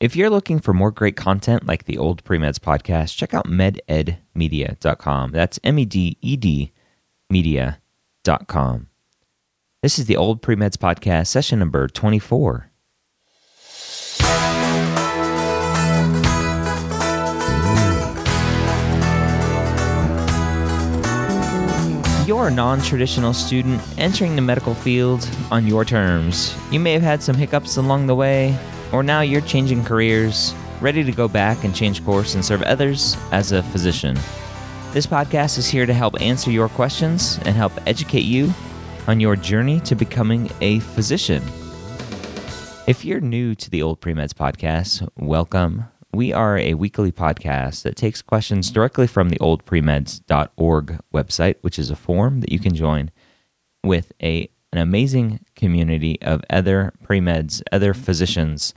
If you're looking for more great content like the Old Premeds podcast, check out mededmedia.com. That's M E D E D media.com. This is the Old Premeds podcast, session number 24. You're a non traditional student entering the medical field on your terms. You may have had some hiccups along the way, or now you're changing careers, ready to go back and change course and serve others as a physician. This podcast is here to help answer your questions and help educate you on your journey to becoming a physician. If you're new to the Old Premeds podcast, welcome. We are a weekly podcast that takes questions directly from the oldpremeds.org website, which is a forum that you can join with a an amazing community of other premeds, other physicians,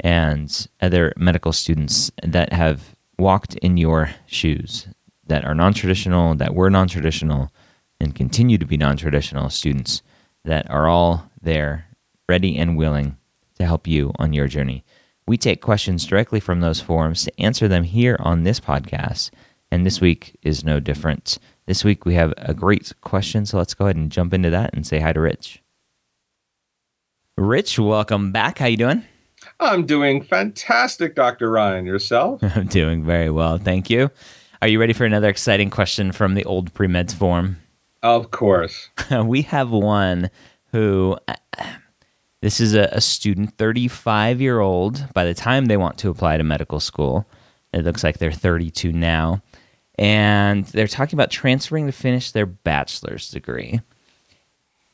and other medical students that have walked in your shoes, that are non traditional, that were non traditional, and continue to be non traditional students that are all there, ready and willing to help you on your journey. We take questions directly from those forums to answer them here on this podcast. And this week is no different. This week we have a great question, so let's go ahead and jump into that and say hi to Rich. Rich, welcome back. How you doing? I'm doing fantastic, Dr. Ryan. Yourself? I'm doing very well, thank you. Are you ready for another exciting question from the old pre-meds forum? Of course. we have one who uh, this is a, a student, 35 year old. By the time they want to apply to medical school, it looks like they're 32 now. And they're talking about transferring to finish their bachelor's degree.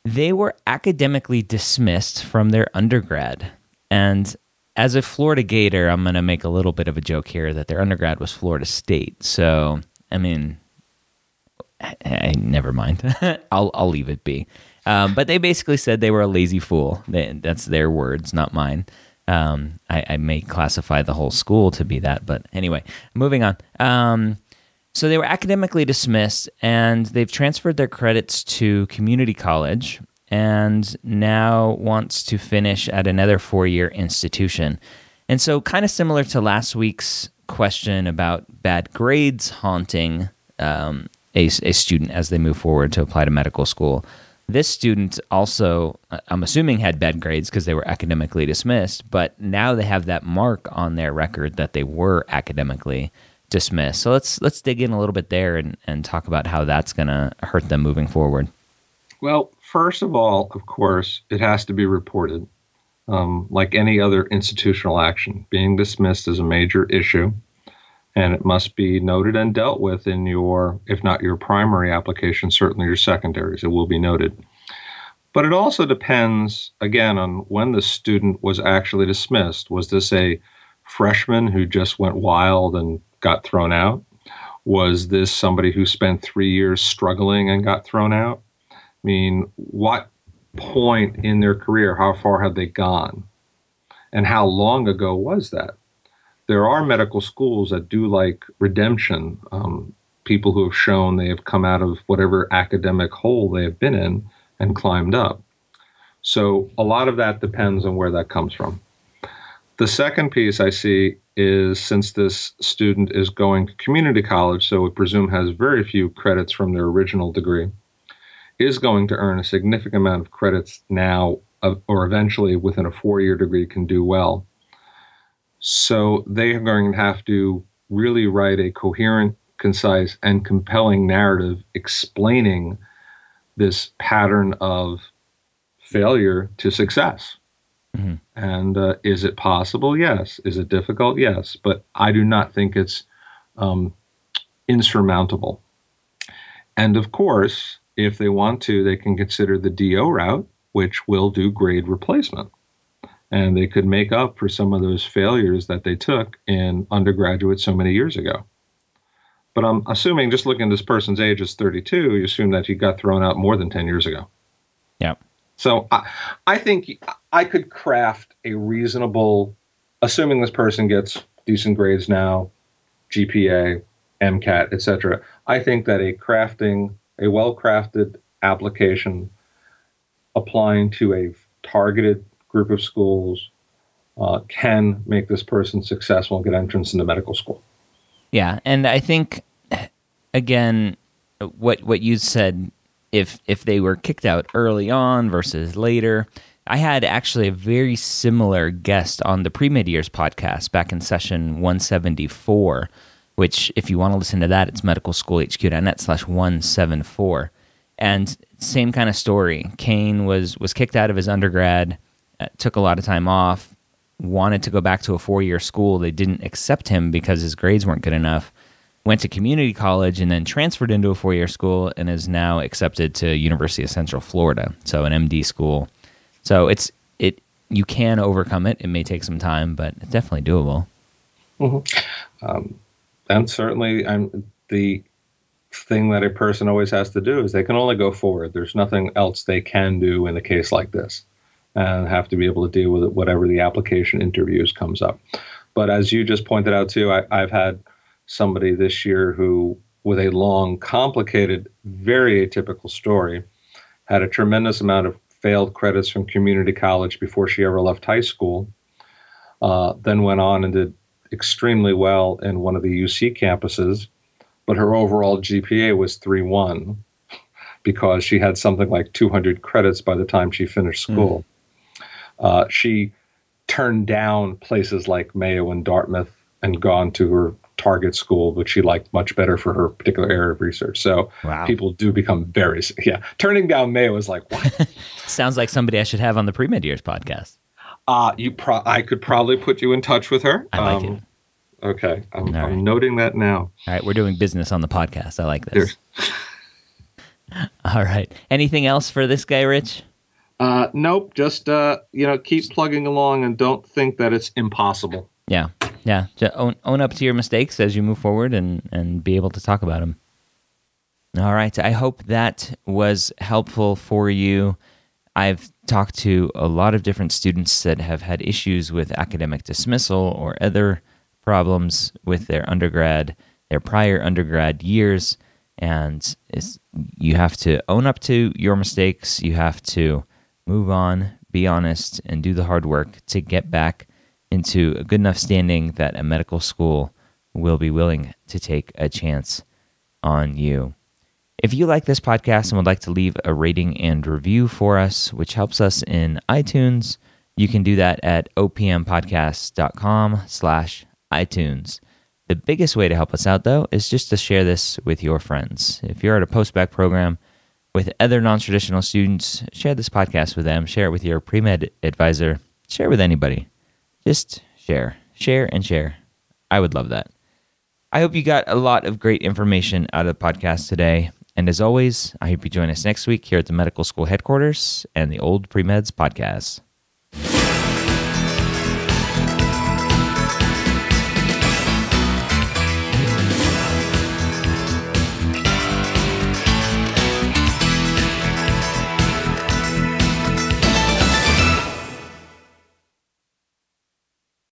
They were academically dismissed from their undergrad. And as a Florida Gator, I'm going to make a little bit of a joke here that their undergrad was Florida State. So, I mean, never mind. I'll I'll leave it be. Um, but they basically said they were a lazy fool. They, that's their words, not mine. Um, I, I, may classify the whole school to be that, but anyway, moving on. Um, so they were academically dismissed, and they've transferred their credits to community college, and now wants to finish at another four-year institution. And so, kind of similar to last week's question about bad grades haunting um, a, a student as they move forward to apply to medical school. This student also, uh, I'm assuming, had bad grades because they were academically dismissed, but now they have that mark on their record that they were academically dismissed. So let's let's dig in a little bit there and, and talk about how that's going to hurt them moving forward. Well, first of all, of course, it has to be reported. Um, like any other institutional action, being dismissed is a major issue and it must be noted and dealt with in your, if not your primary application, certainly your secondaries. It will be noted. But it also depends, again, on when the student was actually dismissed. Was this a freshman who just went wild and got thrown out? Was this somebody who spent three years struggling and got thrown out? I mean, what point in their career, how far had they gone? And how long ago was that? there are medical schools that do like redemption. Um, people who have shown they have come out of whatever academic hole they have been in and climbed up. So a lot of that depends on where that comes from. The second piece I see is since this student is going to community college, so we presume has very few credits from their original degree, is going to earn a significant amount of credits now or eventually within a four year degree can do well. So they are going to have to really write a coherent, concise, and compelling narrative explaining this pattern of failure to success. Mm-hmm. And uh, is it possible? Yes. Is it difficult? Yes. But I do not think it's um, insurmountable. And of course, if they want to, they can consider the DO route, which will do grade replacement and they could make up for some of those failures that they took in undergraduate so many years ago. But I'm assuming, just looking at this person's age is 32, you assume that he got thrown out more than 10 years ago. Yeah. So I, I think I could craft a reasonable, assuming this person gets decent grades now, GPA, MCAT, etc. I think that a crafting, a well-crafted application applying to a targeted group of schools uh, can make this person successful and get entrance into medical school. Yeah, and I think again, what what you said, if if they were kicked out early on versus later, I had actually a very similar guest on the Premed Years podcast back in session one seventy four. Which, if you want to listen to that, it's medicalschoolhq.net slash 174. And same kind of story. Kane was was kicked out of his undergrad, uh, took a lot of time off, wanted to go back to a four year school. They didn't accept him because his grades weren't good enough. Went to community college and then transferred into a four year school and is now accepted to University of Central Florida, so an MD school. So it's it you can overcome it. It may take some time, but it's definitely doable. Mm-hmm. Um, and certainly, I'm the thing that a person always has to do is they can only go forward. There's nothing else they can do in a case like this and have to be able to deal with it, whatever the application interviews comes up. But as you just pointed out too, I, I've had somebody this year who, with a long, complicated, very atypical story, had a tremendous amount of failed credits from community college before she ever left high school. Uh, then went on and did extremely well in one of the UC campuses but her overall GPA was 3.1 because she had something like 200 credits by the time she finished hmm. school. Mm. Uh, she turned down places like Mayo and Dartmouth and gone to her target school, which she liked much better for her particular area of research. So wow. people do become very, yeah. Turning down Mayo is like, what? Sounds like somebody I should have on the Premed Years podcast. Uh, you pro- I could probably put you in touch with her. I like um, it. Okay, I'm, right. I'm, noting that now. All right, we're doing business on the podcast. I like this. All right. Anything else for this guy, Rich? Uh, nope. Just uh, you know, keep plugging along and don't think that it's impossible. Yeah, yeah. Own own up to your mistakes as you move forward and and be able to talk about them. All right. I hope that was helpful for you. I've talked to a lot of different students that have had issues with academic dismissal or other problems with their undergrad, their prior undergrad years, and you have to own up to your mistakes. You have to move on, be honest, and do the hard work to get back into a good enough standing that a medical school will be willing to take a chance on you. If you like this podcast and would like to leave a rating and review for us, which helps us in iTunes, you can do that at opmpodcast.com slash iTunes. The biggest way to help us out, though, is just to share this with your friends. If you're at a post-bac program with other non-traditional students, share this podcast with them. Share it with your pre-med advisor. Share it with anybody. Just share, share, and share. I would love that. I hope you got a lot of great information out of the podcast today. And as always, I hope you join us next week here at the medical school headquarters and the Old Pre-Meds podcast.